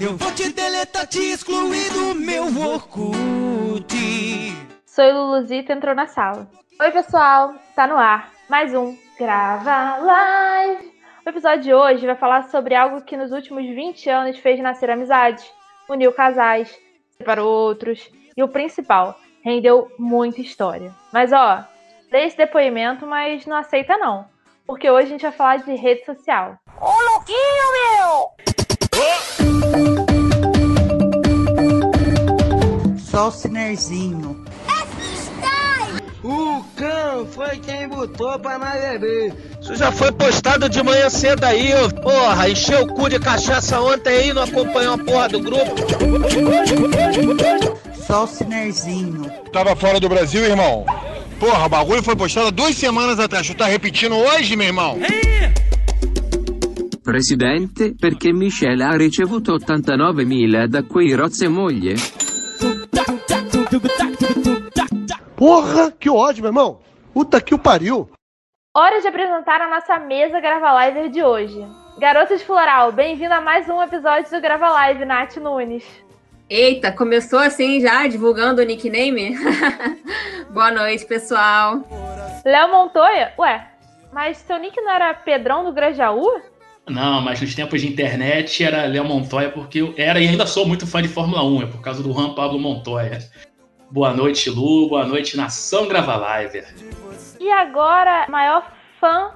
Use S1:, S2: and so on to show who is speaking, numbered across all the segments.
S1: Eu vou te deletar, te excluir do meu Orkut.
S2: Sou Luluzita entrou na sala. Oi, pessoal, tá no ar. Mais um Grava Live. O episódio de hoje vai falar sobre algo que nos últimos 20 anos fez nascer amizades, uniu casais, separou outros e o principal, rendeu muita história. Mas ó, dê esse depoimento, mas não aceita não, porque hoje a gente vai falar de rede social.
S3: Ô, louquinho, meu!
S4: Só o cinerzinho.
S5: O cão foi quem botou pra nós beber.
S6: Isso já foi postado de manhã cedo aí, ô. Porra, encheu o cu de cachaça ontem aí, não acompanhou a porra do grupo.
S4: Só o cinerzinho.
S7: Tava fora do Brasil, irmão? Porra, o bagulho foi postado duas semanas atrás. Tu tá repetindo hoje, meu irmão?
S8: Presidente, perché Michelle ha ricevuto 89.000 da quei rozze moglie?
S9: Porra, que ódio, meu irmão. Puta que o pariu.
S2: Hora de apresentar a nossa mesa Grava Live de hoje. Garotas Floral, bem-vindo a mais um episódio do Grava Live, Nath Nunes.
S10: Eita, começou assim já, divulgando o nickname? Boa noite, pessoal.
S2: Léo Montoya? Ué, mas seu nick não era Pedrão do Grajaú?
S11: Não, mas nos tempos de internet era Léo Montoya, porque eu era e ainda sou muito fã de Fórmula 1, é por causa do Juan Pablo Montoya. Boa noite, Lu. Boa noite, Nação Grava Live.
S2: E agora, maior fã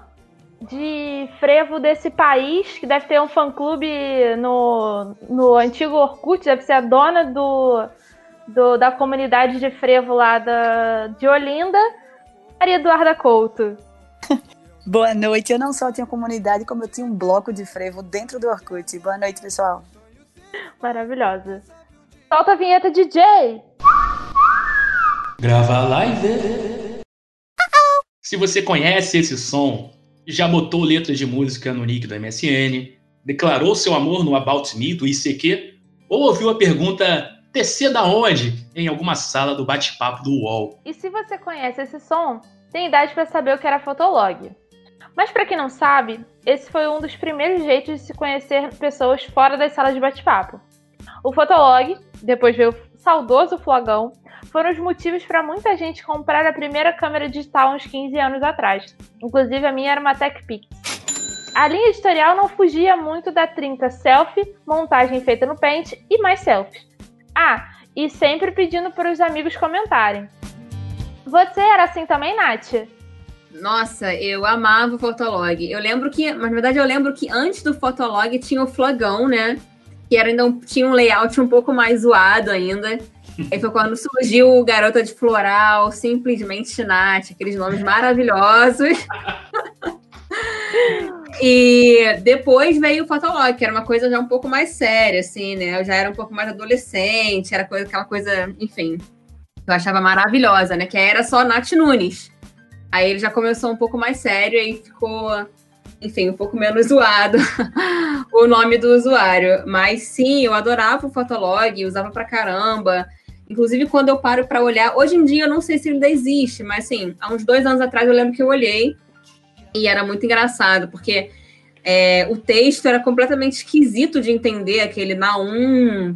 S2: de frevo desse país, que deve ter um fã-clube no, no antigo Orkut, deve ser a dona do, do, da comunidade de frevo lá da, de Olinda, Maria Eduarda Couto.
S12: Boa noite. Eu não só tinha comunidade, como eu tinha um bloco de frevo dentro do Orkut. Boa noite, pessoal.
S2: Maravilhosa. Solta a vinheta, DJ!
S11: Grava live. Se você conhece esse som, já botou letras de música no nick do MSN, declarou seu amor no About Me do ICQ, ou ouviu a pergunta TC da onde em alguma sala do bate-papo do UOL.
S2: E se você conhece esse som, tem idade para saber o que era Fotolog. Mas para quem não sabe, esse foi um dos primeiros jeitos de se conhecer pessoas fora das salas de bate-papo. O Fotolog, depois veio o saudoso Flogão, foram os motivos para muita gente comprar a primeira câmera digital uns 15 anos atrás. Inclusive a minha era uma TechPix. A linha editorial não fugia muito da trinca selfie, montagem feita no Paint e mais selfies. Ah, e sempre pedindo para os amigos comentarem. Você era assim também, Nath?
S10: Nossa, eu amava o Fotolog. Eu lembro que, mas na verdade eu lembro que antes do Fotolog tinha o Flogão, né? Que era ainda um, tinha um layout um pouco mais zoado ainda. Aí foi quando surgiu o Garota de Floral, simplesmente Nath, aqueles nomes maravilhosos. e depois veio o Fotolog, que era uma coisa já um pouco mais séria, assim, né? Eu já era um pouco mais adolescente, era coisa, aquela coisa, enfim, eu achava maravilhosa, né? Que era só Nath Nunes. Aí ele já começou um pouco mais sério e ficou, enfim, um pouco menos zoado o nome do usuário. Mas sim, eu adorava o Fotolog, usava pra caramba. Inclusive, quando eu paro para olhar, hoje em dia eu não sei se ainda existe, mas assim, há uns dois anos atrás eu lembro que eu olhei e era muito engraçado, porque é, o texto era completamente esquisito de entender, aquele na um.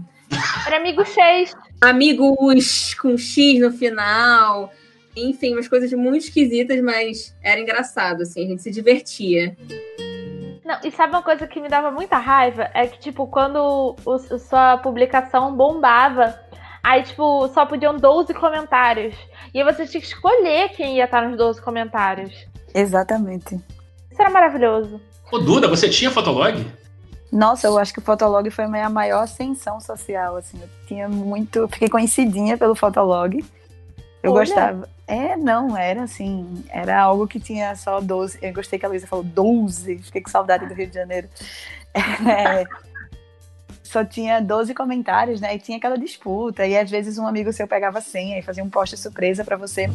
S2: Era amigo X.
S10: Amigos com X no final. Enfim, umas coisas muito esquisitas, mas era engraçado, assim, a gente se divertia.
S2: Não, e sabe uma coisa que me dava muita raiva? É que, tipo, quando o, sua publicação bombava, Aí, tipo, só podiam 12 comentários. E aí você tinha que escolher quem ia estar nos 12 comentários.
S12: Exatamente.
S2: Isso era maravilhoso.
S11: Ô, Duda, você tinha Fotolog?
S12: Nossa, eu acho que o Fotolog foi a minha maior ascensão social, assim. Eu tinha muito... Fiquei conhecidinha pelo Fotolog. Eu
S2: Olha.
S12: gostava... É, não, era assim... Era algo que tinha só 12... Eu gostei que a Luísa falou 12. Fiquei com saudade do Rio de Janeiro. É só tinha 12 comentários, né? E tinha aquela disputa. E às vezes um amigo seu pegava a senha e fazia um post surpresa para você.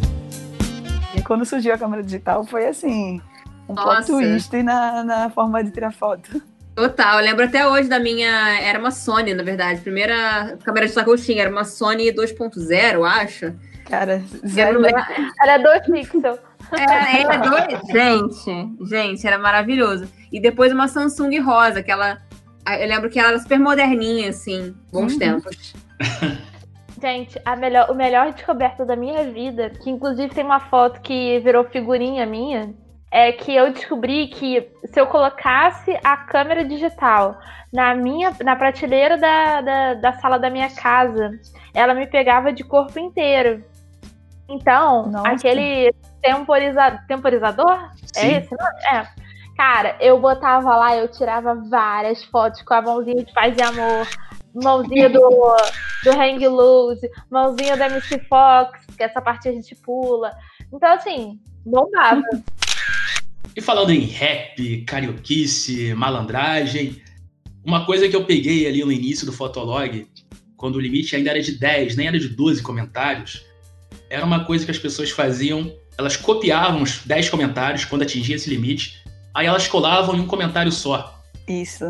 S12: E quando surgiu a câmera digital, foi assim, um plot
S10: Nossa.
S12: twist na, na forma de tirar foto.
S10: Total, eu lembro até hoje da minha. Era uma Sony, na verdade. Primeira câmera de que eu tinha, era uma Sony 2.0, acho.
S12: Cara,
S10: Era,
S12: zero
S2: Era 2 pixels.
S10: É, era dois. Gente, gente, era maravilhoso. E depois uma Samsung rosa, aquela Ah, Eu lembro que ela era super moderninha, assim, bons
S2: Uhum.
S10: tempos.
S2: Gente, a melhor, o melhor descoberta da minha vida, que inclusive tem uma foto que virou figurinha minha, é que eu descobri que se eu colocasse a câmera digital na minha na prateleira da, da, da sala da minha casa, ela me pegava de corpo inteiro. Então, aquele temporiza, temporizador?
S11: Sim.
S2: É esse? Não? É. Cara, eu botava lá, eu tirava várias fotos com a mãozinha de paz e amor, mãozinha do, do Hang Loose, mãozinha da MC Fox, que essa parte a gente pula. Então, assim, bombava.
S11: E falando em rap, carioquice, malandragem, uma coisa que eu peguei ali no início do Fotolog, quando o limite ainda era de 10, nem era de 12 comentários, era uma coisa que as pessoas faziam, elas copiavam os 10 comentários quando atingia esse limite, aí elas colavam em um comentário só.
S12: Isso.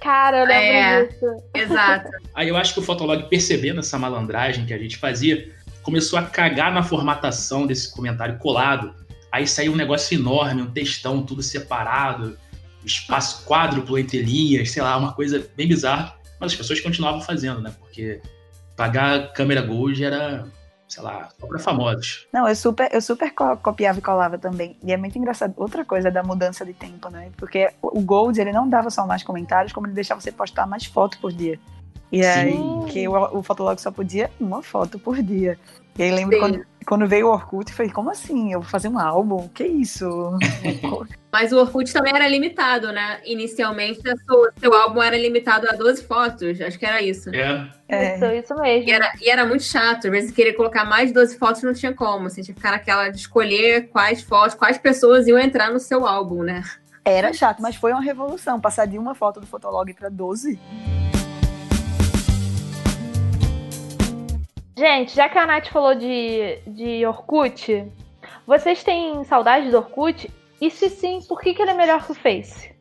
S2: Cara, eu lembro
S10: É,
S2: disso.
S10: Exato.
S11: Aí eu acho que o Fotolog, percebendo essa malandragem que a gente fazia, começou a cagar na formatação desse comentário colado. Aí saiu um negócio enorme, um textão, tudo separado, espaço quádruplo entre linhas, sei lá, uma coisa bem bizarra. Mas as pessoas continuavam fazendo, né? Porque pagar câmera Gold era, sei lá, só pra famosos.
S12: Não, eu super, eu super co- copiava e colava também. E é muito engraçado. Outra coisa da mudança de tempo, né? Porque o Gold, ele não dava só mais comentários, como ele deixava você postar mais fotos por dia. E aí,
S11: Sim.
S12: que o, o Fotolog só podia uma foto por dia. E aí lembro
S10: Sim.
S12: quando, quando veio o Orkut, eu falei, como assim? Eu vou fazer um álbum? Que isso?
S10: Mas o Orkut também era limitado, né? Inicialmente, sua- seu álbum era limitado a 12 fotos. Acho que era isso.
S11: É.
S12: É.
S2: Isso, isso mesmo.
S10: E era, e era muito chato. Às vezes, querer colocar mais de 12 fotos não tinha como. Assim, tinha que ficar naquela de escolher quais fotos, quais pessoas iam entrar no seu álbum, né?
S12: Era chato, mas foi uma revolução. Passar de uma foto do Fotolog para 12.
S2: Gente, já que a Nath falou de, de Orkut, vocês têm saudade do Orkut? E se sim, por que, que ele é melhor que o Face?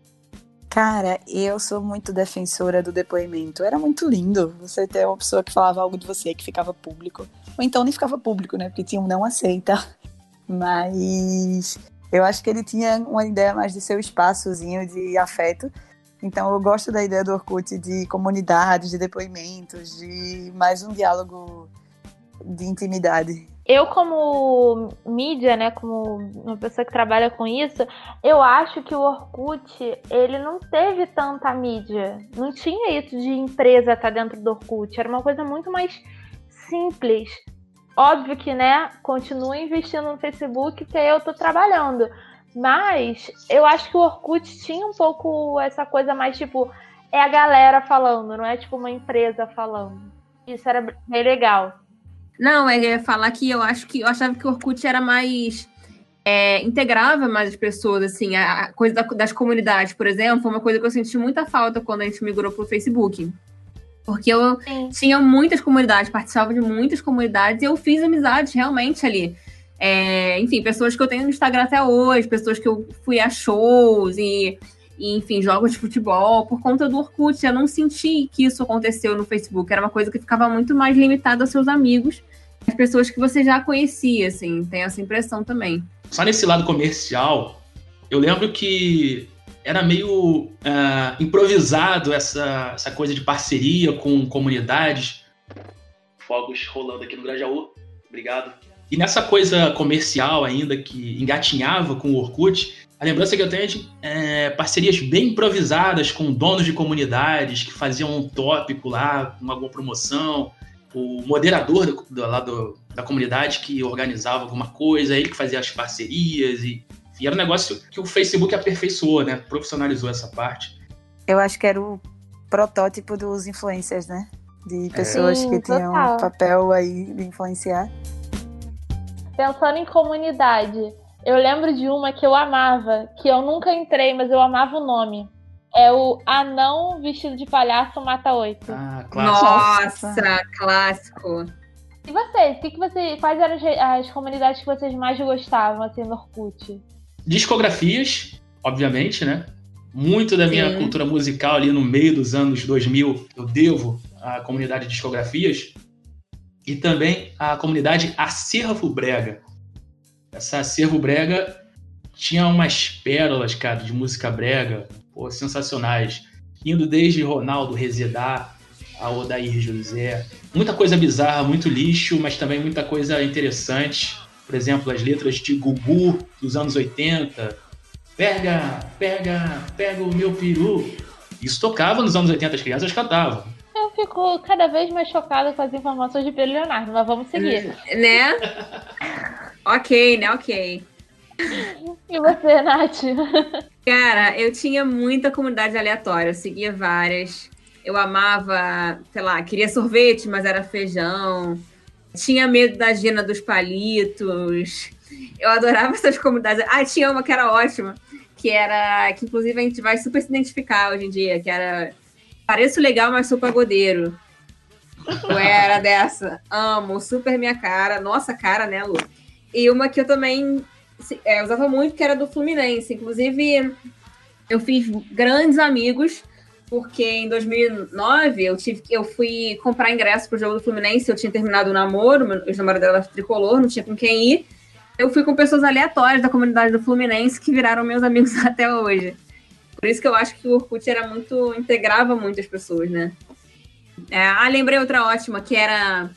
S12: Cara, eu sou muito defensora do depoimento. Era muito lindo você ter uma pessoa que falava algo de você que ficava público. Ou então nem ficava público, né? Porque tinha um não aceita. Mas eu acho que ele tinha uma ideia mais de seu espaçozinho de afeto. Então eu gosto da ideia do Orkut de comunidades, de depoimentos, de mais um diálogo de intimidade.
S2: Eu, como mídia, né, como uma pessoa que trabalha com isso, eu acho que o Orkut, ele não teve tanta mídia. Não tinha isso de empresa estar dentro do Orkut. Era uma coisa muito mais simples. Óbvio que, né, continuo investindo no Facebook porque eu tô trabalhando. Mas eu acho que o Orkut tinha um pouco essa coisa mais tipo, é a galera falando, não é tipo uma empresa falando. Isso era bem legal.
S10: Não, eu ia falar que eu acho que eu achava que o Orkut era mais. é, integrava mais as pessoas, assim, a, a coisa da- das comunidades, por exemplo, foi uma coisa que eu senti muita falta quando a gente migrou pro Facebook. Porque eu tinha muitas comunidades, participava de muitas comunidades e eu fiz amizades realmente ali. É, enfim, pessoas que eu tenho no Instagram até hoje, pessoas que eu fui a shows e, e, enfim, jogos de futebol, por conta do Orkut. Eu não senti que isso aconteceu no Facebook. Era uma coisa que ficava muito mais limitada aos seus amigos, as pessoas que você já conhecia, assim. Tem essa impressão também.
S11: Só nesse lado comercial, eu lembro que era meio ah, improvisado essa, essa coisa de parceria com comunidades. Fogos rolando aqui no Grajaú. Obrigado. E nessa coisa comercial ainda que engatinhava com o Orkut, a lembrança que eu tenho é de é, parcerias bem improvisadas com donos de comunidades que faziam um tópico lá, uma alguma promoção, o moderador do, do, lá do, da comunidade que organizava alguma coisa, ele que fazia as parcerias e, e era um negócio que o Facebook aperfeiçoou, né? Profissionalizou essa parte.
S12: Eu acho que era o protótipo dos influencers, né? De pessoas
S2: Sim,
S12: que tinham
S2: total.
S12: um papel aí de influenciar.
S2: Pensando em comunidade, eu lembro de uma que eu amava, que eu nunca entrei, mas eu amava o nome. É o Anão Vestido de Palhaço Mata Oito.
S11: Ah,
S10: Nossa, clássico.
S2: E vocês? O que que você, quais eram as, as comunidades que vocês mais gostavam, assim, no Orkut?
S11: Discografias, obviamente, né? Muito da minha
S2: Sim.
S11: cultura musical ali no meio dos anos 2000 eu devo à comunidade de discografias e também à comunidade Acervo Brega. Essa Acervo Brega tinha umas pérolas, cara, de música brega, pô, sensacionais. indo desde Ronaldo Rezedar a Odair José. Muita coisa bizarra, muito lixo, mas também muita coisa interessante. Por exemplo, as letras de Gugu dos anos 80. Pega, pega, pega o meu peru. Isso tocava nos anos 80, as crianças cantavam.
S2: Fico cada vez mais chocada com as informações de Pedro Leonardo, mas vamos seguir.
S10: Né? ok, né? Ok.
S2: E você, Nath?
S10: Cara, eu tinha muita comunidade aleatória, eu seguia várias. Eu amava, sei lá, queria sorvete, mas era feijão. Tinha medo da Gina dos palitos. Eu adorava essas comunidades. Ah, tinha uma que era ótima, que era. Que inclusive a gente vai super se identificar hoje em dia, que era. Pareço legal, mas sou pagodeiro. Eu era dessa. Amo, super minha cara. Nossa cara, né, Lu? E uma que eu também é, usava muito, que era do Fluminense. Inclusive, eu fiz grandes amigos, porque em 2009 eu, tive, eu fui comprar ingresso pro jogo do Fluminense, eu tinha terminado o namoro, meu namoro dela tricolor, não tinha com quem ir. Eu fui com pessoas aleatórias da comunidade do Fluminense que viraram meus amigos até hoje. Por isso que eu acho que o Orkut era muito. integrava muitas pessoas, né? É, ah, lembrei outra ótima, que era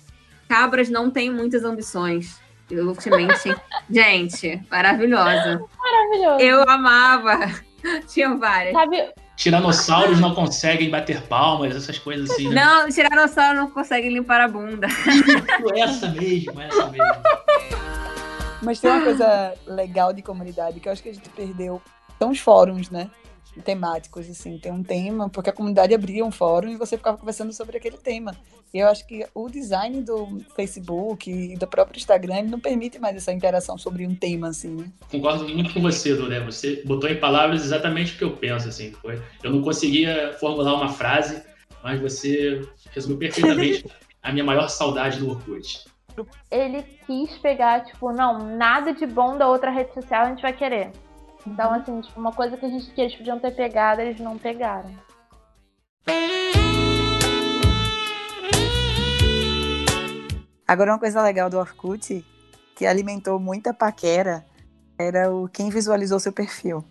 S10: Cabras não têm muitas ambições. Ultimamente. Gente, maravilhosa.
S2: Maravilhoso.
S10: Eu amava. Tinham várias.
S2: Sabe,
S11: Tiranossauros não conseguem bater palmas, essas coisas assim. Né?
S10: Não, tiranossauro não consegue limpar a bunda.
S11: essa mesmo, essa mesmo.
S12: Mas tem uma coisa legal de comunidade que eu acho que a gente perdeu. São os fóruns, né? Temáticos, assim. Tem um tema, porque a comunidade abria um fórum e você ficava conversando sobre aquele tema. E eu acho que o design do Facebook e do próprio Instagram não permite mais essa interação sobre um tema, assim, né?
S11: Concordo muito com você, Duré. Você botou em palavras exatamente o que eu penso, assim. Foi. Eu não conseguia formular uma frase, mas você resumiu perfeitamente a minha maior saudade do Orkut.
S2: ele quis pegar, tipo, não, nada de bom da outra rede social a gente vai querer. Então, assim, tipo, uma coisa que a gente que eles podiam ter pegado, eles não pegaram.
S12: Agora, uma coisa legal do Orkut, que alimentou muita paquera, era o quem visualizou seu perfil.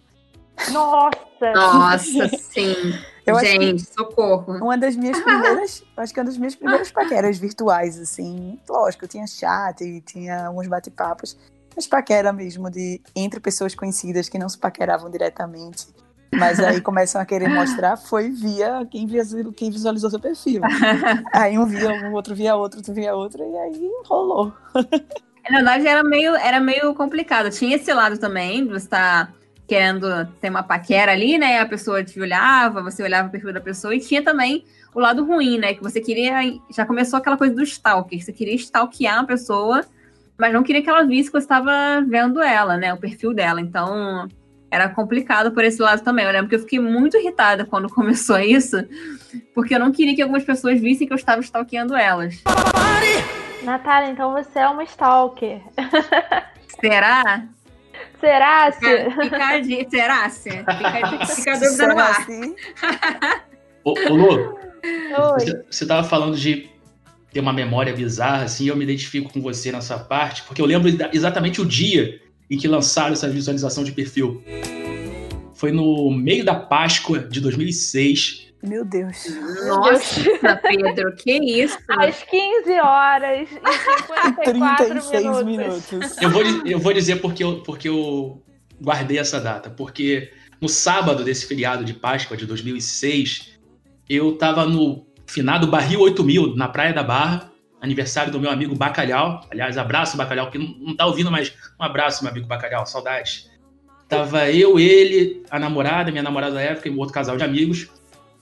S2: Nossa!
S10: Nossa, sim.
S12: Eu
S10: Gente, socorro.
S12: Uma das minhas primeiras, acho que uma das minhas primeiras paqueras virtuais, assim. Lógico, tinha chat e tinha uns bate-papos, mas paquera mesmo de entre pessoas conhecidas que não se paqueravam diretamente. Mas aí começam a querer mostrar, foi via quem visualizou, quem visualizou seu perfil. Aí um via um, outro via outro, outro via outro, e aí rolou.
S10: Na verdade, era meio, era meio complicado. Tinha esse lado também, você estar querendo ter uma paquera ali, né? A pessoa te olhava, você olhava o perfil da pessoa, e tinha também o lado ruim, né? Que você queria. Já começou aquela coisa do stalker, você queria stalkear a pessoa, mas não queria que ela visse que você estava vendo ela, né? O perfil dela. Então. Era complicado por esse lado também. Eu lembro que eu fiquei muito irritada quando começou isso, porque eu não queria que algumas pessoas vissem que eu estava stalkeando elas.
S2: Natália, então você é uma stalker.
S10: Será?
S2: Será? Se...
S10: Fica, fica di- será? Se? Fica, fica a dúvida no
S12: Será
S10: ar.
S12: assim?
S11: Ô, ô Lu,
S2: Oi.
S11: você, você tava falando de ter uma memória bizarra, assim, eu me identifico com você nessa parte, porque eu lembro exatamente o dia em que lançaram essa visualização de perfil. Foi no meio da Páscoa de 2006.
S12: Meu Deus.
S10: Nossa, Pedro, que isso?
S2: Às 15 horas e 54
S12: 36
S2: minutos.
S12: minutos.
S11: Eu vou, eu vou dizer porque eu, porque eu guardei essa data. Porque no sábado desse feriado de Páscoa de 2006, eu tava no finado Barril 8000, na Praia da Barra, aniversário do meu amigo Bacalhau. Aliás, abraço, Bacalhau, que não, não tá ouvindo, mas um abraço, meu amigo Bacalhau, saudades. Tava eu, ele, a namorada, minha namorada da época e um outro casal de amigos.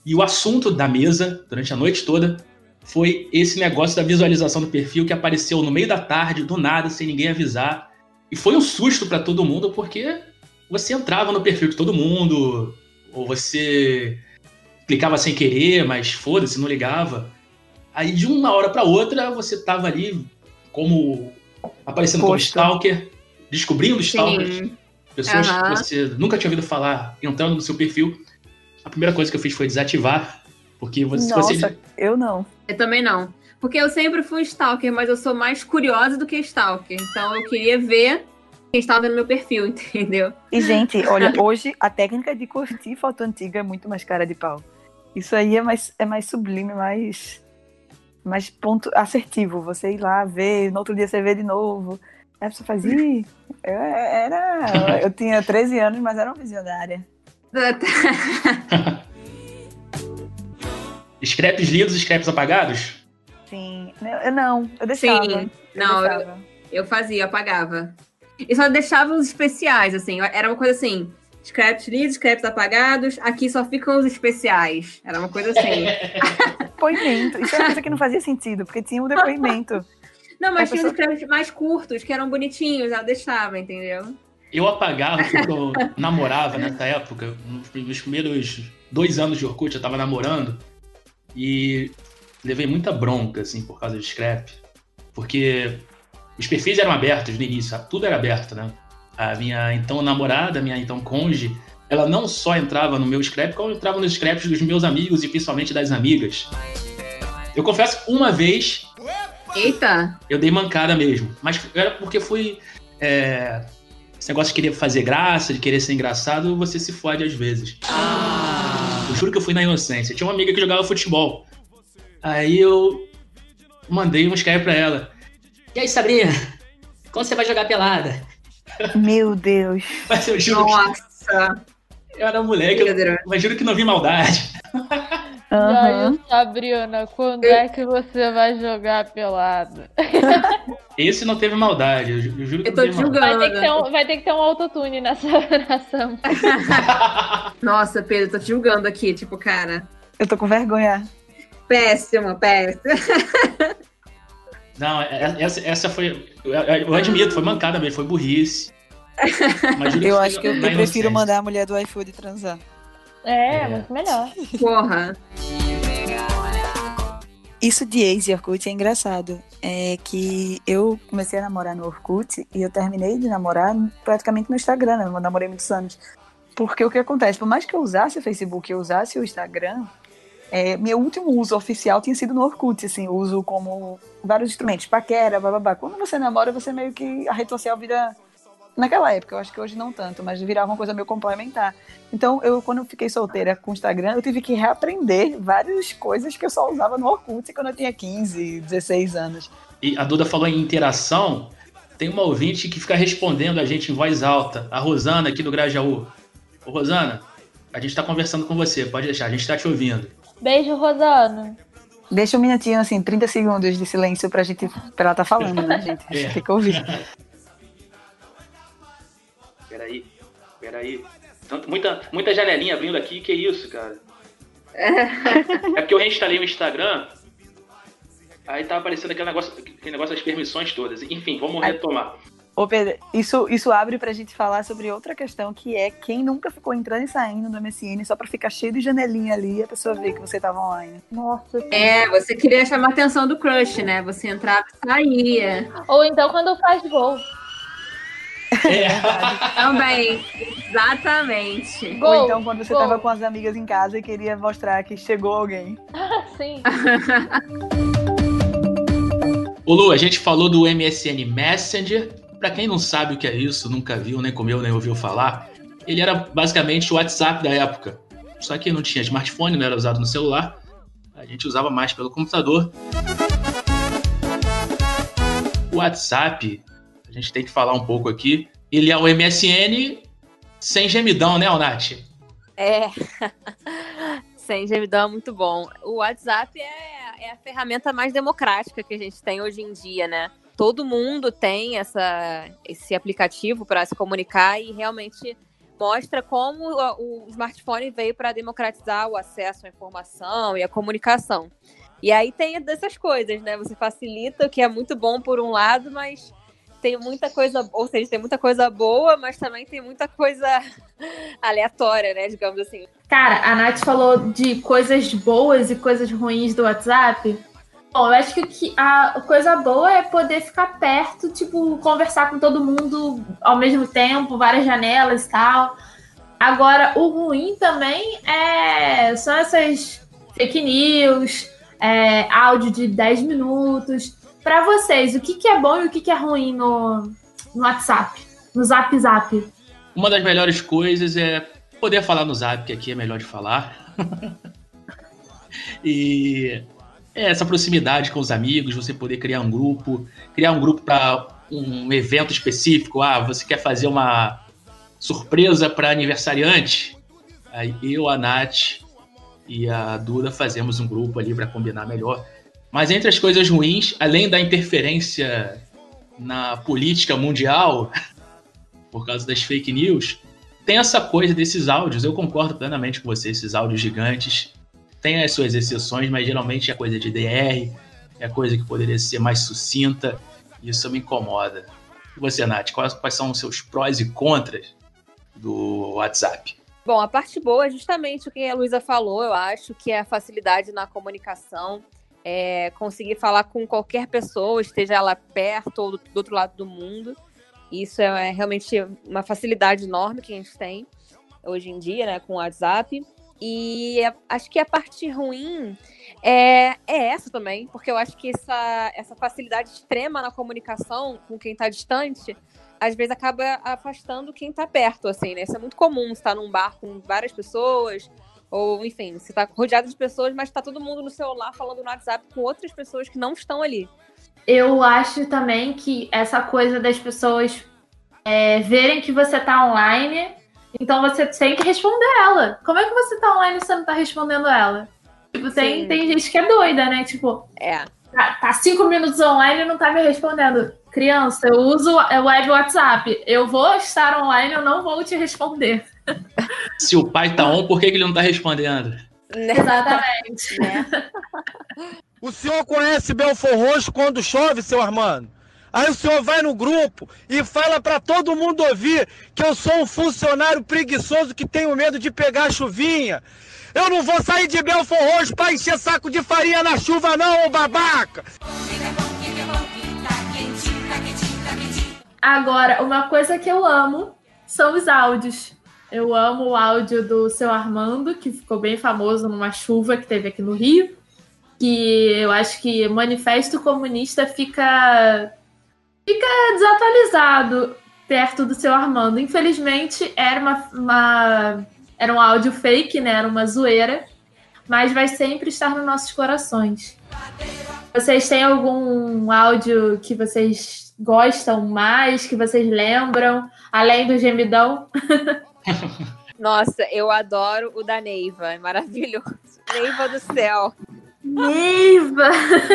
S11: E o assunto da mesa, durante a noite toda, foi esse negócio da visualização do perfil que apareceu no meio da tarde, do nada, sem ninguém avisar. E foi um susto para todo mundo, porque você entrava no perfil de todo mundo, ou você clicava sem querer, mas foda-se, não ligava. Aí de uma hora para outra você tava ali como aparecendo como
S12: Posto.
S11: stalker, descobrindo stalkers,
S10: Sim.
S11: pessoas
S10: Aham.
S11: que você nunca tinha ouvido falar, entrando no seu perfil. A primeira coisa que eu fiz foi desativar, porque você,
S12: Nossa,
S11: você
S12: eu não.
S10: Eu também não. Porque eu sempre fui stalker, mas eu sou mais curiosa do que stalker. Então eu queria ver quem estava vendo meu perfil, entendeu?
S12: E, gente, olha, hoje a técnica de curtir foto antiga é muito mais cara de pau. Isso aí é mais, é mais sublime, mais, mais ponto assertivo. Você ir lá ver, no outro dia você vê de novo. Aí a pessoa faz, ih, eu, era, eu tinha 13 anos, mas era uma visionária.
S11: Scraps lidos, scraps apagados?
S12: Sim. Eu não, eu deixava.
S10: Sim.
S12: eu
S10: Não, eu,
S12: deixava.
S10: eu fazia, eu apagava. E só deixava os especiais, assim. Era uma coisa assim. Scraps lidos, scraps apagados. Aqui só ficam os especiais. Era uma coisa assim.
S12: Depoimento. Isso é uma coisa que não fazia sentido, porque tinha um depoimento.
S10: Não, mas tinha os
S12: pessoa-
S10: scraps mais curtos, que eram bonitinhos. Eu deixava, entendeu?
S11: Eu apagava porque eu namorava nessa época. Nos primeiros dois anos de Orkut, eu tava namorando. E levei muita bronca, assim, por causa de scrap. Porque os perfis eram abertos no início, tudo era aberto, né? A minha então namorada, minha então cônjuge, ela não só entrava no meu scrap, como entrava nos scraps dos meus amigos e principalmente das amigas. Eu confesso, uma vez
S10: Eita!
S11: eu dei mancada mesmo. Mas era porque fui. é, esse negócio de querer fazer graça, de querer ser engraçado, você se fode às vezes. Eu juro que eu fui na inocência. Tinha uma amiga que jogava futebol. Aí eu mandei um Skype pra ela. E aí, Sabrina? Quando você vai jogar pelada?
S12: Meu Deus.
S11: Mas eu juro
S10: Nossa!
S11: que eu era moleque, eu, mas juro que não vi maldade.
S2: Aí, Sabrina, quando é que você vai jogar pelado?
S11: Esse não teve maldade, eu, ju- eu juro que
S10: Eu
S11: não
S10: tô
S11: teve maldade.
S2: Vai ter que ter um, vai ter que ter um autotune nessa, nessa
S10: Nossa, Pedro, tô te julgando aqui, tipo, cara.
S12: Eu tô com vergonha.
S10: Péssimo, péssimo.
S11: Não, é- essa, essa foi. Eu, admito, foi mancada mesmo, foi burrice. Mas
S12: Eu acho que eu, eu prefiro mandar a mulher do iFood transar.
S2: É,
S11: É.
S2: muito melhor.
S10: Porra.
S12: Isso de ex e Orkut é engraçado. É que eu comecei a namorar no Orkut e eu terminei de namorar praticamente no Instagram, né? Eu namorei muitos anos. Porque o que acontece? Por mais que eu usasse o Facebook e eu usasse o Instagram, é, meu último uso oficial tinha sido no Orkut, assim, uso como vários instrumentos, paquera, bababá. Quando você namora, você meio que a rede social vira naquela época, eu acho que hoje não tanto, mas virava uma coisa meio complementar. Então, eu quando eu fiquei solteira com o Instagram, eu tive que reaprender várias coisas que eu só usava no Orkut quando eu tinha 15, 16 anos.
S11: E a Duda falou em interação. Tem uma ouvinte que fica respondendo a gente em voz alta. A Rosana aqui do Grajaú. Ô, Rosana, a gente tá conversando com você, pode deixar, a gente tá te ouvindo.
S2: Beijo, Rosana.
S12: Deixa um minutinho, assim, 30 segundos de silêncio pra gente, pra ela tá falando, né, gente?
S11: É.
S12: Fica ouvindo.
S11: Peraí, peraí. Tanto, muita, muita janelinha abrindo aqui, que isso, cara? É porque eu reinstalei o Instagram, aí tá aparecendo aquele negócio, aquele negócio das permissões todas. Enfim, vamos
S12: Ai.
S11: retomar.
S12: Ô, Pedro, isso, isso abre pra gente falar sobre outra questão, que é quem nunca ficou entrando e saindo do MSN só pra ficar cheio de janelinha ali e a pessoa ver que você tava online.
S2: Nossa.
S10: É, você queria chamar a atenção do crush, né? Você entrava e saía.
S2: Ou então quando faz gol.
S10: Também. Exatamente.
S12: Ou então quando você
S2: gol.
S12: tava com as amigas em casa e queria mostrar que chegou alguém.
S2: Sim.
S11: Ô Lu, a gente falou do MSN Messenger. Pra quem não sabe o que é isso, nunca viu, nem comeu, nem ouviu falar, ele era basicamente o WhatsApp da época. Só que não tinha smartphone, não era usado no celular. A gente usava mais pelo computador. O WhatsApp, a gente tem que falar um pouco aqui. Ele é o MSN sem gemidão, né, Onati?
S13: É. Sem gemidão é muito bom. O WhatsApp é, é a ferramenta mais democrática que a gente tem hoje em dia, né? Todo mundo tem essa, esse aplicativo para se comunicar e realmente mostra como o, o smartphone veio para democratizar o acesso à informação e à comunicação. E aí tem dessas coisas, né? Você facilita, o que é muito bom por um lado, mas tem muita coisa, ou seja, tem muita coisa boa, mas também tem muita coisa aleatória, né? Digamos assim.
S2: Cara, a Nath falou de coisas boas e coisas ruins do WhatsApp. Bom, eu acho que a coisa boa é poder ficar perto, tipo, conversar com todo mundo ao mesmo tempo, várias janelas e tal. Agora, o ruim também é são essas fake news, é, áudio de 10 minutos. Pra vocês, o que, que é bom e o que, que é ruim no, no WhatsApp? No Zap Zap?
S11: Uma das melhores coisas é poder falar no Zap, que aqui é melhor de falar. e é, essa proximidade com os amigos, você poder criar um grupo, criar um grupo para um evento específico. Ah, você quer fazer uma surpresa para aniversariante? Aí eu, a Nath e a Duda fazemos um grupo ali para combinar melhor. Mas entre as coisas ruins, além da interferência na política mundial, por causa das fake news, tem essa coisa desses áudios. Eu concordo plenamente com você, esses áudios gigantes. Tem as suas exceções, mas geralmente é coisa de DR, é coisa que poderia ser mais sucinta. E isso me incomoda. E você, Nath, quais, quais são os seus prós e contras do WhatsApp?
S10: Bom, a parte boa é justamente o que a Luísa falou, eu acho, que é a facilidade na comunicação, é conseguir falar com qualquer pessoa, esteja ela perto ou do, do outro lado do mundo. Isso é, é realmente uma facilidade enorme que a gente tem hoje em dia, né, com o WhatsApp. E acho que a parte ruim é, é essa também, porque eu acho que essa, essa facilidade extrema na comunicação com quem está distante, às vezes acaba afastando quem está perto, assim, né? Isso é muito comum, estar num bar com várias pessoas, ou enfim, você está rodeado de pessoas, mas está todo mundo no celular falando no WhatsApp com outras pessoas que não estão ali.
S2: Eu acho também que essa coisa das pessoas é, verem que você tá online, então você tem que responder ela. Como é que você tá online e você não tá respondendo ela? Tipo, tem, tem gente que é doida, né? Tipo,
S10: é.
S2: tá, tá cinco minutos online e não tá me respondendo. Criança, eu uso o web WhatsApp. Eu vou estar online, eu não vou te responder.
S11: Se o pai tá on, por que, que ele não tá respondendo?
S2: Exatamente.
S10: Né?
S6: O senhor conhece Belfor Roxo quando chove, seu Armando? Aí o senhor vai no grupo e fala para todo mundo ouvir que eu sou um funcionário preguiçoso que tenho medo de pegar chuvinha. Eu não vou sair de Belfor Roxo pra encher saco de farinha na chuva não, ô babaca!
S2: Agora, uma coisa que eu amo são os áudios. Eu amo o áudio do seu Armando, que ficou bem famoso numa chuva que teve aqui no Rio. Que eu acho que Manifesto Comunista fica, fica desatualizado perto do seu Armando. Infelizmente, era, uma, uma, era um áudio fake, né? Era uma zoeira. Mas vai sempre estar nos nossos corações. Vocês têm algum áudio que vocês gostam mais, que vocês lembram, além do gemidão?
S10: Nossa, eu adoro o da Neiva, é maravilhoso. Neiva do céu.
S2: Neiva!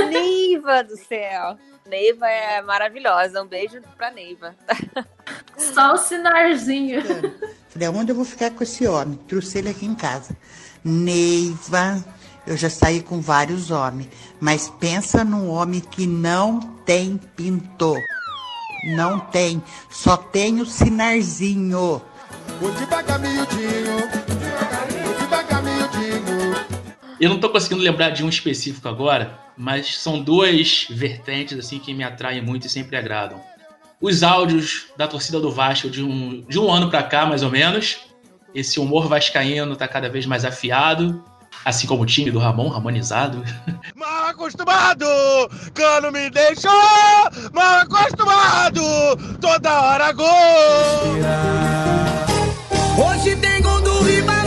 S10: Neiva do céu. Neiva é maravilhosa. Um beijo pra Neiva.
S2: Só o sinarzinho.
S4: Falei, aonde eu vou ficar com esse homem? Trouxe ele aqui em casa. Neiva, eu já saí com vários homens, mas pensa num homem que não tem pintor. Não tem, só tem o sinarzinho.
S14: Vou devagar, miudinho.
S11: Eu não tô conseguindo lembrar de um específico agora, mas são duas vertentes assim que me atraem muito e sempre agradam. Os áudios da torcida do Vasco de um, de um ano pra cá, mais ou menos. Esse humor vascaíno tá cada vez mais afiado. Assim como o time do Ramon, harmonizado.
S6: Mal acostumado, cano me deixou, mal acostumado, toda hora gol.
S5: Hoje tem gol do Ribamar.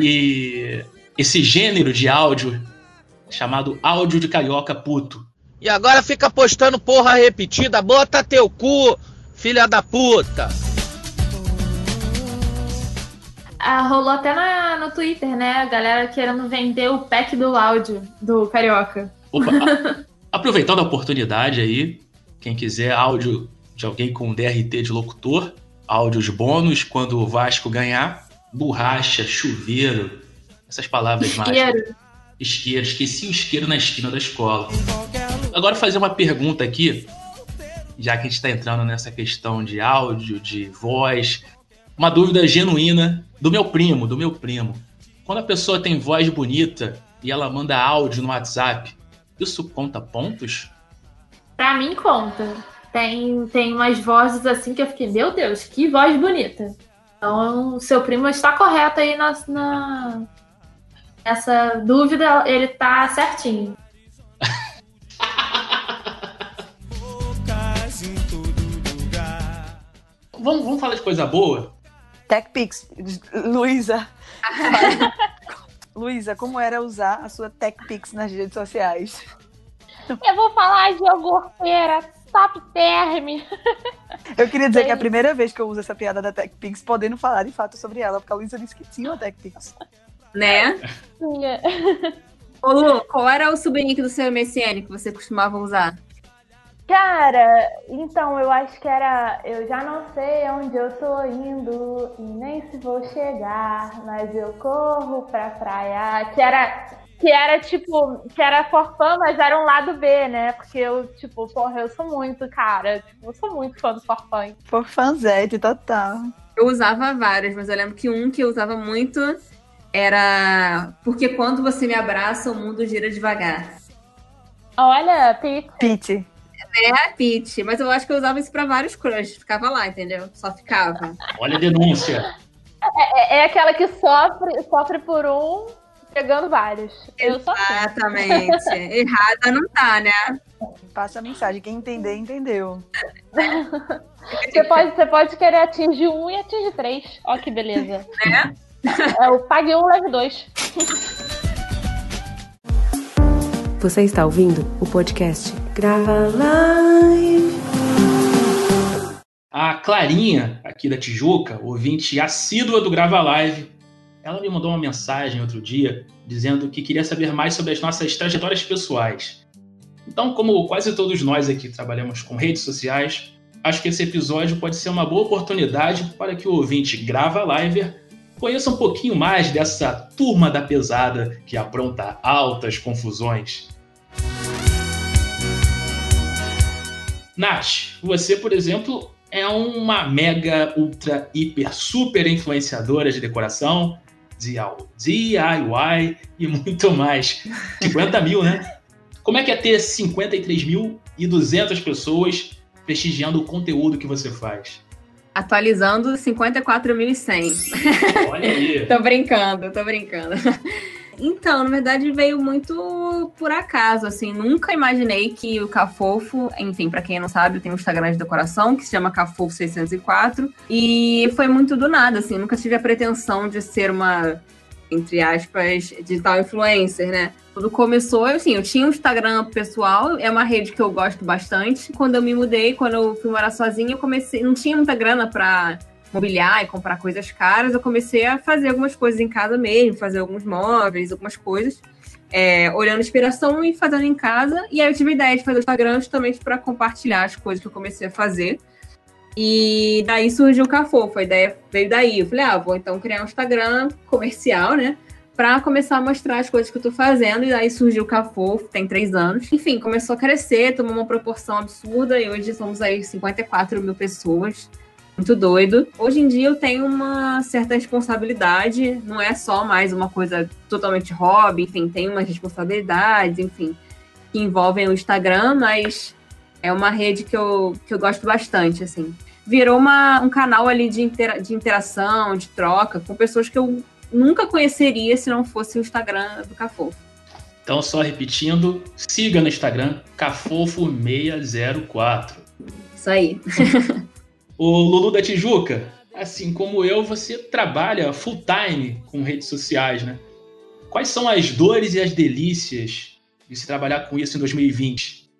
S11: E esse gênero de áudio chamado áudio de carioca puto.
S6: E agora fica postando porra repetida, bota teu cu, filha da puta.
S2: Ah, rolou até na, no Twitter, né? A galera querendo vender o pack do áudio do Carioca.
S11: Opa, a- aproveitando a oportunidade aí, quem quiser áudio de alguém com DRT de locutor, áudios bônus quando o Vasco ganhar, borracha, chuveiro, essas palavras mágicas.
S2: Isqueiro.
S11: Isqueiro, esqueci o isqueiro na esquina da escola. Agora fazer uma pergunta aqui, já que a gente está entrando nessa questão de áudio, de voz, uma dúvida genuína do meu primo, do meu primo. Quando a pessoa tem voz bonita e ela manda áudio no WhatsApp, isso conta pontos?
S2: Pra mim, conta. Tem, tem umas vozes assim que eu fiquei, meu Deus, que voz bonita. Então, o seu primo está correto aí na, na, nessa dúvida, ele tá certinho.
S11: Vamos, vamos falar de coisa boa?
S12: TechPix, Luísa. Luísa, como era usar a sua TechPix nas redes sociais?
S2: Eu vou falar de iogurteira, top term.
S12: Eu queria dizer que é a primeira vez que eu uso essa piada da TechPix, podendo falar de fato sobre ela, porque a Luísa disse que tinha uma TechPix.
S10: Né? Ô Lu, qual era o subnick do seu MSN que você costumava usar?
S2: Cara, então eu acho que era. Eu já não sei onde eu tô indo e nem se vou chegar, mas eu corro pra praia. Que era. Que era tipo. Que era forfã, mas era um lado B, né? Porque eu, tipo, porra, eu sou muito, cara. Tipo, eu sou muito fã do forfã.
S12: Forfãzete, total.
S10: Eu usava vários, mas eu lembro que um que eu usava muito era. Porque quando você me abraça, o mundo gira devagar.
S2: Olha, Pete.
S12: Pete.
S10: É a Pete, mas eu acho que eu usava isso pra vários crushes. Ficava lá, entendeu? Só ficava.
S11: Olha a denúncia.
S2: É, é aquela que sofre, sofre por um, pegando vários. Eu sou assim.
S10: Exatamente. Errada não tá, né?
S12: Passa a mensagem. Quem entender, entendeu.
S2: Você pode, você pode querer atingir um e atingir três. Ó, que beleza.
S10: Né?
S2: É o pague um, leve dois.
S15: Você está ouvindo o podcast Grava Live.
S11: A Clarinha, aqui da Tijuca, ouvinte assídua do Grava Live, ela me mandou uma mensagem outro dia dizendo que queria saber mais sobre as nossas trajetórias pessoais. Então, como quase todos nós aqui trabalhamos com redes sociais, acho que esse episódio pode ser uma boa oportunidade para que o ouvinte Grava Live conheça um pouquinho mais dessa turma da pesada que apronta altas confusões. Nath, você, por exemplo, é uma mega, ultra, hiper, super influenciadora de decoração, DIY e muito mais. 50 mil, né? Como é que é ter 53.200 pessoas prestigiando o conteúdo que você faz?
S10: Atualizando 54.100.
S11: Olha aí.
S10: tô brincando, tô brincando. Então, na verdade, veio muito por acaso, assim, nunca imaginei que o Cafofo, enfim, para quem não sabe, tem um Instagram de decoração que se chama Cafofo604, e foi muito do nada, assim, nunca tive a pretensão de ser uma, entre aspas, digital influencer, né? Tudo começou, assim, eu tinha um Instagram pessoal, é uma rede que eu gosto bastante. Quando eu me mudei, quando eu fui morar sozinha, eu comecei, não tinha muita grana pra mobiliar e comprar coisas caras, eu comecei a fazer algumas coisas em casa mesmo, fazer alguns móveis, algumas coisas, é, olhando inspiração e fazendo em casa. E aí eu tive a ideia de fazer o Instagram justamente para compartilhar as coisas que eu comecei a fazer. E daí surgiu o Cafofo, a ideia veio daí. Eu falei, ah, vou então criar um Instagram comercial, né? Pra começar a mostrar as coisas que eu tô fazendo. E daí surgiu o Cafofo, tem três anos. Enfim, começou a crescer, tomou uma proporção absurda. E hoje somos aí 54 mil pessoas muito doido. Hoje em dia eu tenho uma certa responsabilidade, não é só mais uma coisa totalmente hobby, enfim, tem umas responsabilidades, enfim, que envolvem o Instagram, mas é uma rede que eu, que eu gosto bastante, assim. Virou uma, um canal ali de, intera de interação, de troca, com pessoas que eu nunca conheceria se não fosse o Instagram do Cafofo.
S11: Então, só repetindo, siga no Instagram, Cafofo604.
S10: Isso aí.
S11: O Lulu da Tijuca, assim como eu, você trabalha full time com redes sociais, né? Quais são as dores e as delícias de se trabalhar com isso em 2020?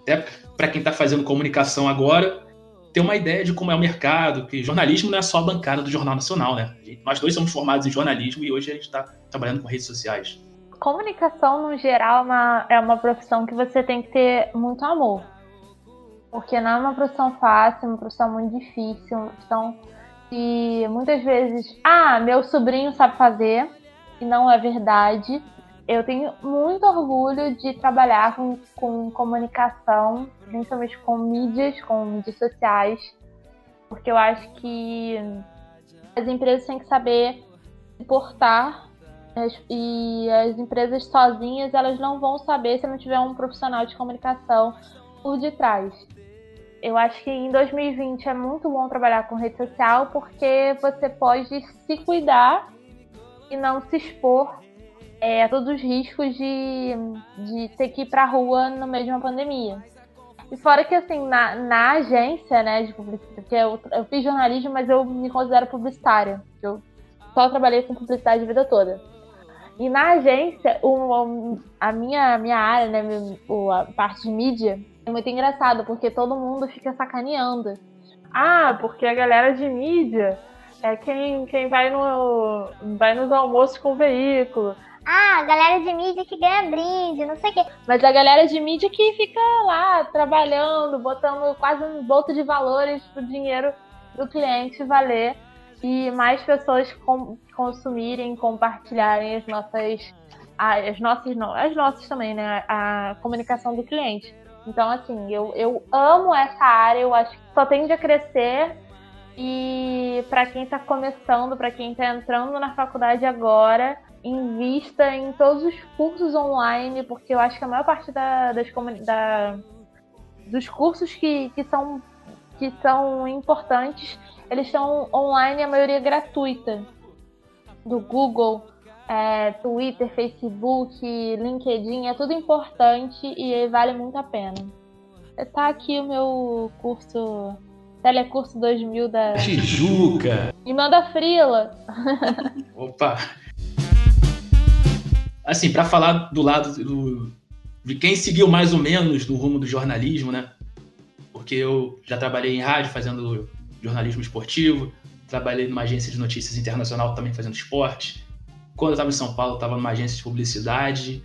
S11: Até para quem está fazendo comunicação agora, ter uma ideia de como é o mercado, que jornalismo não é só a bancada do Jornal Nacional, né? Nós dois somos formados em jornalismo e hoje a gente está trabalhando com redes sociais.
S2: Comunicação, no geral, é uma, é uma profissão que você tem que ter muito amor porque não é uma profissão fácil, é uma profissão muito difícil. Então, e muitas vezes, ah, meu sobrinho sabe fazer, e não é verdade. Eu tenho muito orgulho de trabalhar com, com comunicação, principalmente com mídias, com mídias sociais, porque eu acho que as empresas têm que saber se portar e as empresas sozinhas elas não vão saber se não tiver um profissional de comunicação por detrás eu acho que em 2020 é muito bom trabalhar com rede social porque você pode se cuidar e não se expor é, a todos os riscos de, de ter que ir pra rua no meio de uma pandemia. E fora que, assim, na, na agência, né, de publicidade, porque eu, eu fiz jornalismo, mas eu me considero publicitária. Eu só trabalhei com publicidade a vida toda. E na agência, o, a minha, minha área, né, a parte de mídia, muito engraçado, porque todo mundo fica sacaneando. Ah, porque a galera de mídia é quem, quem vai, no, vai nos almoços com o veículo.
S3: Ah, galera de mídia que ganha brinde, não sei o quê.
S2: Mas a galera de mídia que fica lá trabalhando, botando quase um boto de valores pro dinheiro do cliente valer e mais pessoas com, consumirem, compartilharem as nossas, as nossas, as nossas também, né? A comunicação do cliente. Então, assim, eu, eu amo essa área, eu acho que só tende a crescer. E para quem está começando, para quem está entrando na faculdade agora, invista em todos os cursos online, porque eu acho que a maior parte da, das da, dos cursos que, que, são, que são importantes, eles estão online, a maioria gratuita. Do Google, é, Twitter, Facebook, LinkedIn, é tudo importante e vale muito a pena. Tá aqui o meu curso, Telecurso 2000 da
S11: Tijuca.
S2: E manda frila.
S11: Opa! assim, para falar do lado do, de quem seguiu mais ou menos no rumo do jornalismo, né? Porque eu já trabalhei em rádio fazendo jornalismo esportivo, trabalhei numa agência de notícias internacional também fazendo esporte. Quando eu estava em São Paulo, estava numa agência de publicidade.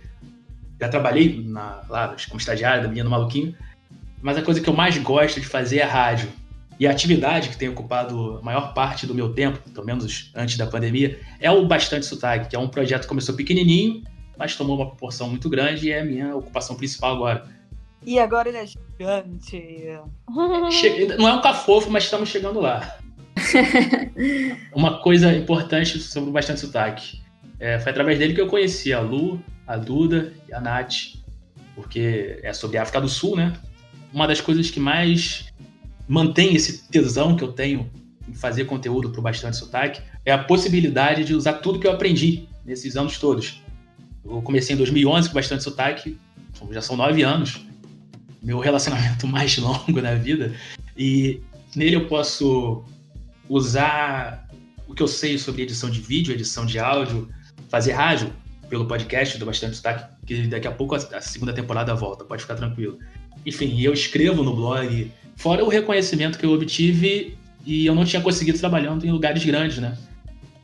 S11: Já trabalhei na, lá como estagiário da Menina Maluquinho. Mas a coisa que eu mais gosto de fazer é rádio. E a atividade que tem ocupado a maior parte do meu tempo, pelo menos antes da pandemia, é o Bastante Sotaque, que é um projeto que começou pequenininho mas tomou uma proporção muito grande e é a minha ocupação principal agora.
S12: E agora ele é gigante.
S11: Não é um cafofo, mas estamos chegando lá. uma coisa importante sobre o Bastante Sotaque. É, foi através dele que eu conheci a Lu, a Duda e a Nath, porque é sobre a África do Sul, né? Uma das coisas que mais mantém esse tesão que eu tenho em fazer conteúdo para o Bastante Sotaque é a possibilidade de usar tudo que eu aprendi nesses anos todos. Eu comecei em 2011 com bastante sotaque, já são nove anos, meu relacionamento mais longo na vida, e nele eu posso usar o que eu sei sobre edição de vídeo, edição de áudio, fazer rádio pelo podcast do Bastante Sotaque, que daqui a pouco a segunda temporada volta, pode ficar tranquilo. Enfim, eu escrevo no blog, fora o reconhecimento que eu obtive e eu não tinha conseguido trabalhando em lugares grandes, né?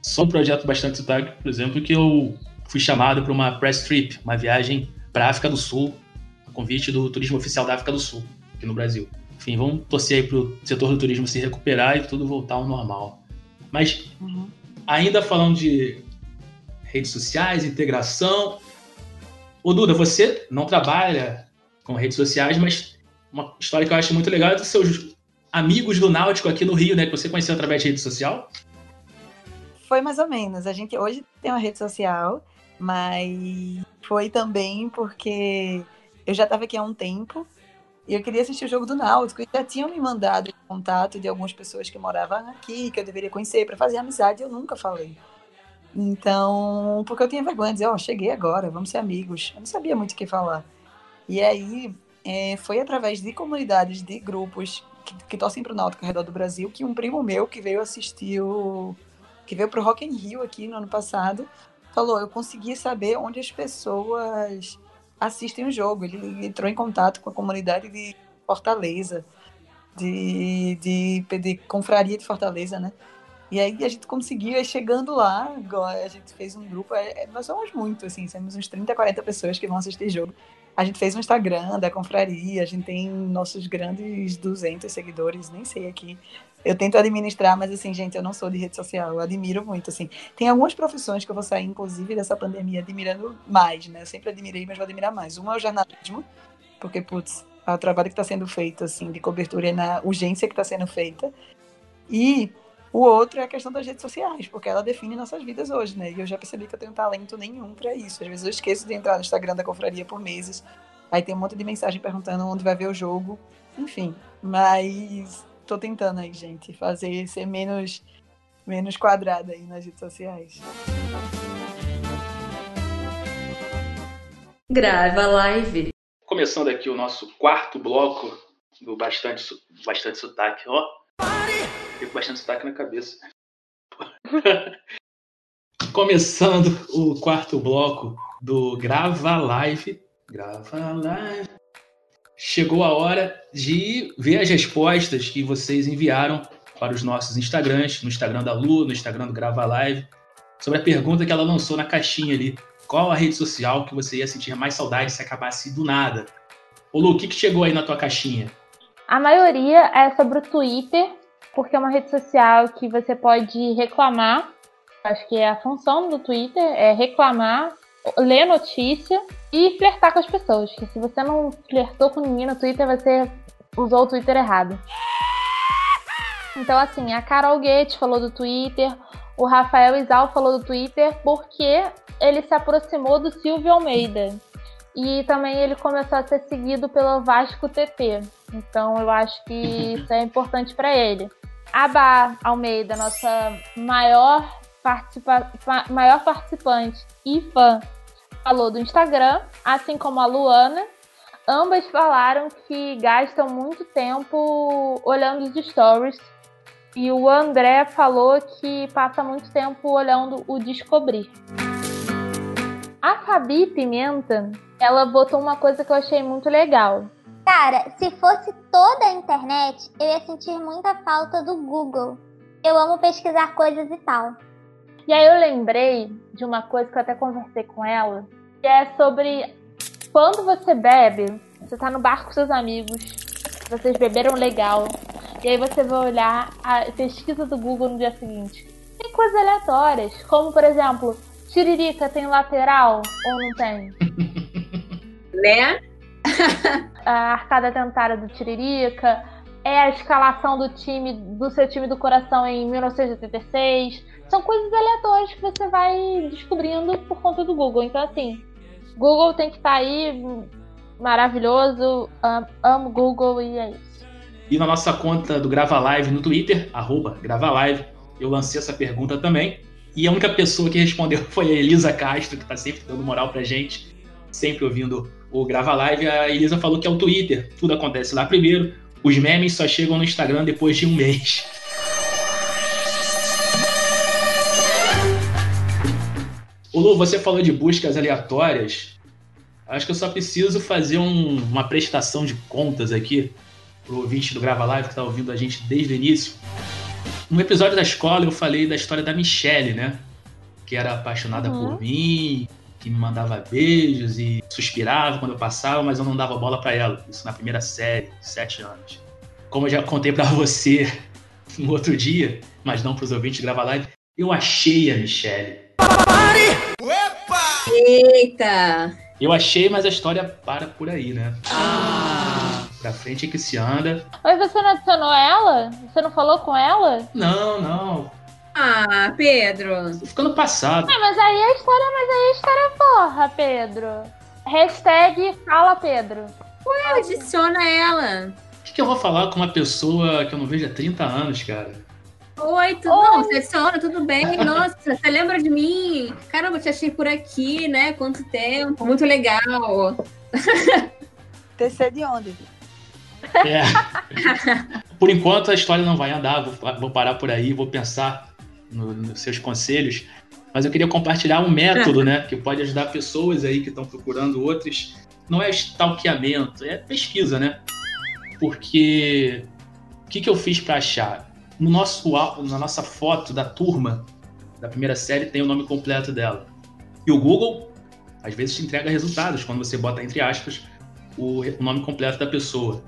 S11: Só um projeto Bastante Sotaque, por exemplo, que eu fui chamado para uma press trip, uma viagem para a África do Sul, a convite do Turismo Oficial da África do Sul, aqui no Brasil. Enfim, vamos torcer aí para o setor do turismo se recuperar e tudo voltar ao normal. Mas, uhum. ainda falando de redes sociais, integração. Ô Duda, você não trabalha com redes sociais, mas uma história que eu acho muito legal é dos seus amigos do Náutico aqui no Rio, né? Que você conheceu através de rede social.
S12: Foi mais ou menos. A gente hoje tem uma rede social mas foi também porque eu já estava aqui há um tempo e eu queria assistir o jogo do Náutico e já tinham me mandado contato de algumas pessoas que moravam aqui, que eu deveria conhecer para fazer amizade, e eu nunca falei. Então, porque eu tinha vergonha de dizer, ó, oh, cheguei agora, vamos ser amigos. Eu não sabia muito o que falar. E aí, é, foi através de comunidades, de grupos que, que torcem para o Náutico ao redor do Brasil, que um primo meu que veio assistir o... que veio para o Rock in Rio aqui no ano passado, falou, eu consegui saber onde as pessoas assistem o jogo. Ele entrou em contato com a comunidade de Fortaleza, de, de, de confraria de Fortaleza, né? E aí a gente conseguiu, aí chegando lá, a gente fez um grupo, é, é, nós somos muito, assim, temos uns 30, 40 pessoas que vão assistir jogo. A gente fez um Instagram da confraria, a gente tem nossos grandes 200 seguidores, nem sei aqui. Eu tento administrar, mas assim, gente, eu não sou de rede social, eu admiro muito, assim. Tem algumas profissões que eu vou sair, inclusive, dessa pandemia admirando mais, né? Eu sempre admirei, mas vou admirar mais. Uma é o jornalismo, porque, putz, é o trabalho que está sendo feito, assim, de cobertura e na urgência que está sendo feita. E o outro é a questão das redes sociais, porque ela define nossas vidas hoje, né? E eu já percebi que eu tenho talento nenhum para isso. Às vezes eu esqueço de entrar no Instagram da confraria por meses. Aí tem um monte de mensagem perguntando onde vai ver o jogo. Enfim, mas tô tentando aí, gente, fazer ser menos, menos quadrada aí nas redes sociais.
S15: Grava live.
S11: Começando aqui o nosso quarto bloco do Bastante, bastante Sotaque. Ó, fico bastante sotaque na cabeça. Começando o quarto bloco do Grava Live. Grava Live. Chegou a hora de ver as respostas que vocês enviaram para os nossos Instagrams, no Instagram da Lu, no Instagram do Grava Live, sobre a pergunta que ela lançou na caixinha ali. Qual a rede social que você ia sentir mais saudade se acabasse do nada? Ô Lu, o que, que chegou aí na tua caixinha?
S2: A maioria é sobre o Twitter, porque é uma rede social que você pode reclamar. Acho que é a função do Twitter é reclamar, ler notícia e flertar com as pessoas. Que se você não flertou com ninguém no Twitter, você usou o Twitter errado. Então, assim, a Carol Gates falou do Twitter, o Rafael Isal falou do Twitter porque ele se aproximou do Silvio Almeida. E também ele começou a ser seguido pelo Vasco TT. Então eu acho que isso é importante para ele. A Bá Almeida, nossa maior, participa maior participante e fã, falou do Instagram, assim como a Luana. Ambas falaram que gastam muito tempo olhando os stories. E o André falou que passa muito tempo olhando o Descobrir. A Fabi Pimenta, ela botou uma coisa que eu achei muito legal.
S3: Cara, se fosse toda a internet, eu ia sentir muita falta do Google. Eu amo pesquisar coisas e tal.
S2: E aí eu lembrei de uma coisa que eu até conversei com ela, que é sobre quando você bebe, você tá no bar com seus amigos, vocês beberam legal, e aí você vai olhar a pesquisa do Google no dia seguinte. Tem coisas aleatórias, como por exemplo, Tiririca tem lateral ou não tem?
S10: né?
S2: a arcada dentária do Tiririca, é a escalação do time, do seu time do coração em 1986. São coisas aleatórias que você vai descobrindo por conta do Google. Então, assim, Google tem que estar tá aí, maravilhoso. Amo Google e é isso.
S11: E na nossa conta do Grava Live no Twitter, arroba Grava Live, eu lancei essa pergunta também. E a única pessoa que respondeu foi a Elisa Castro, que está sempre dando moral pra gente, sempre ouvindo o Grava Live. A Elisa falou que é o Twitter, tudo acontece lá primeiro, os memes só chegam no Instagram depois de um mês. O Lu, você falou de buscas aleatórias. Acho que eu só preciso fazer um, uma prestação de contas aqui pro ouvinte do Grava Live que está ouvindo a gente desde o início. No episódio da escola eu falei da história da Michelle, né? Que era apaixonada uhum. por mim, que me mandava beijos e suspirava quando eu passava, mas eu não dava bola para ela. Isso na primeira série, sete anos. Como eu já contei para você no outro dia, mas não pros ouvintes gravar live, eu achei a Michelle.
S10: Eita!
S11: Eu achei, mas a história para por aí, né? Ah! Pra frente é que se anda.
S2: Mas você não adicionou ela? Você não falou com ela?
S11: Não, não.
S10: Ah, Pedro.
S11: Ficou no passado.
S2: É, mas aí a história, mas aí a história é porra, Pedro. Hashtag fala Pedro.
S10: Ué, adiciona ela.
S11: O que, que eu vou falar com uma pessoa que eu não vejo há 30 anos, cara?
S10: Oi, tudo Oi. bom? Você adiciona, tudo bem? Nossa, você lembra de mim? Caramba, te achei por aqui, né? Quanto tempo. Muito legal.
S12: TC de onde?
S11: É. Por enquanto a história não vai andar, vou, vou parar por aí, vou pensar no, nos seus conselhos. Mas eu queria compartilhar um método, né, que pode ajudar pessoas aí que estão procurando outros. Não é stalkeamento, é pesquisa, né? Porque o que, que eu fiz para achar? No nosso, na nossa foto da turma da primeira série tem o nome completo dela. E o Google, às vezes, te entrega resultados quando você bota entre aspas o nome completo da pessoa.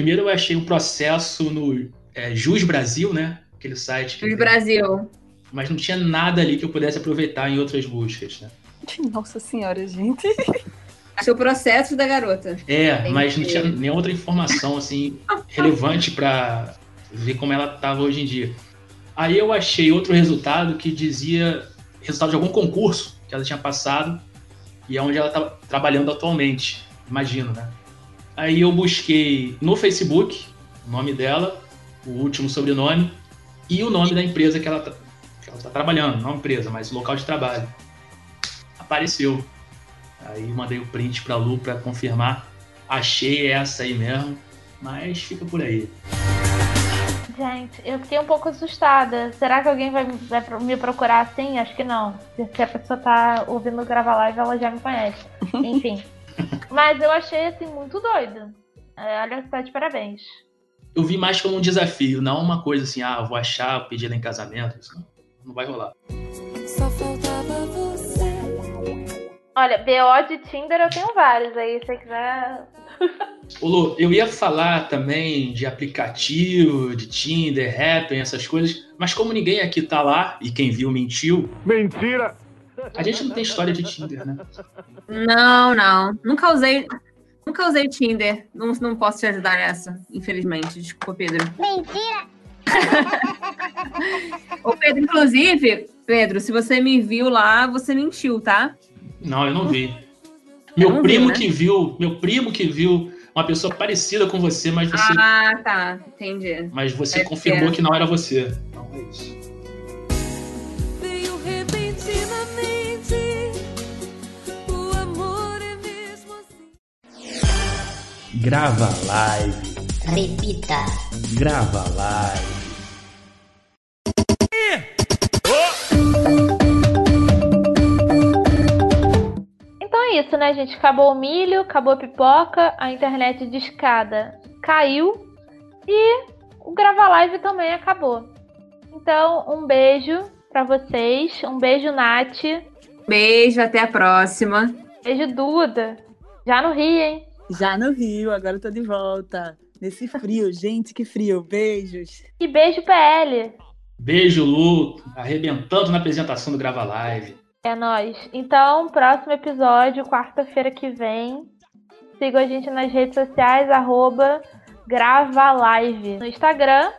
S11: Primeiro eu achei um processo no é, Jus Brasil, né? Aquele site.
S10: Jus Brasil.
S11: Mas não tinha nada ali que eu pudesse aproveitar em outras buscas, né?
S12: Nossa senhora, gente.
S10: Achei o processo da garota.
S11: É, mas não tinha nenhuma outra informação assim relevante para ver como ela estava hoje em dia. Aí eu achei outro resultado que dizia resultado de algum concurso que ela tinha passado e é onde ela está trabalhando atualmente. Imagino, né? Aí eu busquei no Facebook o nome dela, o último sobrenome e o nome da empresa que ela está tá trabalhando, não empresa, mas local de trabalho. Apareceu. Aí mandei o print para a Lu para confirmar. Achei essa aí mesmo, mas fica por aí.
S2: Gente, eu fiquei um pouco assustada. Será que alguém vai, vai me procurar assim? Acho que não. Se, se a pessoa tá ouvindo gravar live, ela já me conhece. Enfim. Mas eu achei, assim, muito doido. É, olha, você tá de parabéns.
S11: Eu vi mais como um desafio, não uma coisa assim, ah, vou achar, pedir ela em casamento. Isso não, não vai rolar.
S1: Só faltava você.
S2: Olha, BO de Tinder eu tenho vários aí, se você quiser.
S11: Ô, Lu, eu ia falar também de aplicativo, de Tinder, Happn, essas coisas, mas como ninguém aqui tá lá e quem viu mentiu.
S7: Mentira!
S11: A gente não tem história de Tinder, né?
S10: Não, não. Nunca usei. Nunca usei Tinder. Não, não posso te ajudar nessa, infelizmente. Desculpa, Pedro.
S3: Mentira!
S10: Ô, Pedro, inclusive, Pedro, se você me viu lá, você mentiu, tá?
S11: Não, eu não vi. Meu
S10: Não
S11: primo
S10: né?
S11: que viu, meu primo que viu uma pessoa parecida com você, mas você,
S10: Ah, tá. Entendi.
S11: mas você
S10: Deve
S11: confirmou
S10: ser.
S11: que não era você. Então é isso.
S16: Grava live.
S3: Repita.
S16: Grava live.
S2: Então é isso, né, gente? Acabou o milho, acabou a pipoca, a internet de escada caiu e o gravar live também acabou. Então, um beijo pra vocês. Um beijo, Nath.
S10: Beijo, até a próxima.
S2: Beijo, Duda. Já no Rio, hein?
S12: Já no Rio, agora eu tô de volta. Nesse frio, gente, que frio. Beijos.
S2: E beijo, PL.
S11: Beijo, Lu, arrebentando na apresentação do Grava Live.
S2: É nóis. Então, próximo episódio, quarta-feira que vem. Sigam a gente nas redes sociais, arroba gravalive no Instagram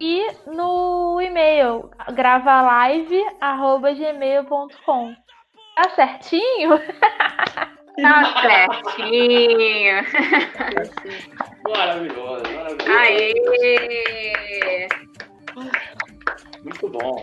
S2: e no e-mail gravalive.gmail.com. Tá certinho?
S10: Tá certinho.
S11: Maravilhoso, maravilhoso.
S10: Aê!
S11: Muito bom.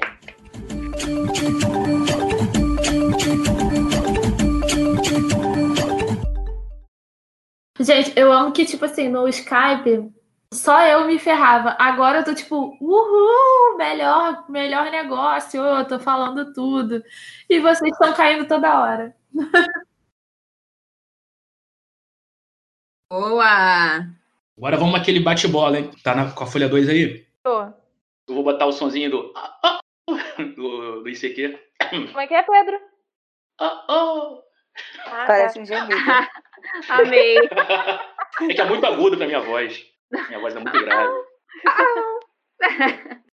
S2: Gente, eu amo que, tipo assim, no Skype, só eu me ferrava. Agora eu tô tipo, uhul, melhor, melhor negócio, eu tô falando tudo. E vocês estão caindo toda hora.
S10: Boa!
S11: Agora vamos aquele bate-bola, hein? Tá na- com a folha 2 aí?
S2: Tô.
S11: Eu vou botar o sonzinho do. ah, ah, do, do ICQ.
S2: Como é que é, Pedro?
S11: Ah, ah.
S12: Parece um gemido.
S10: Amei.
S11: É que é muito agudo pra minha voz. Minha voz é muito grave.
S10: Ah.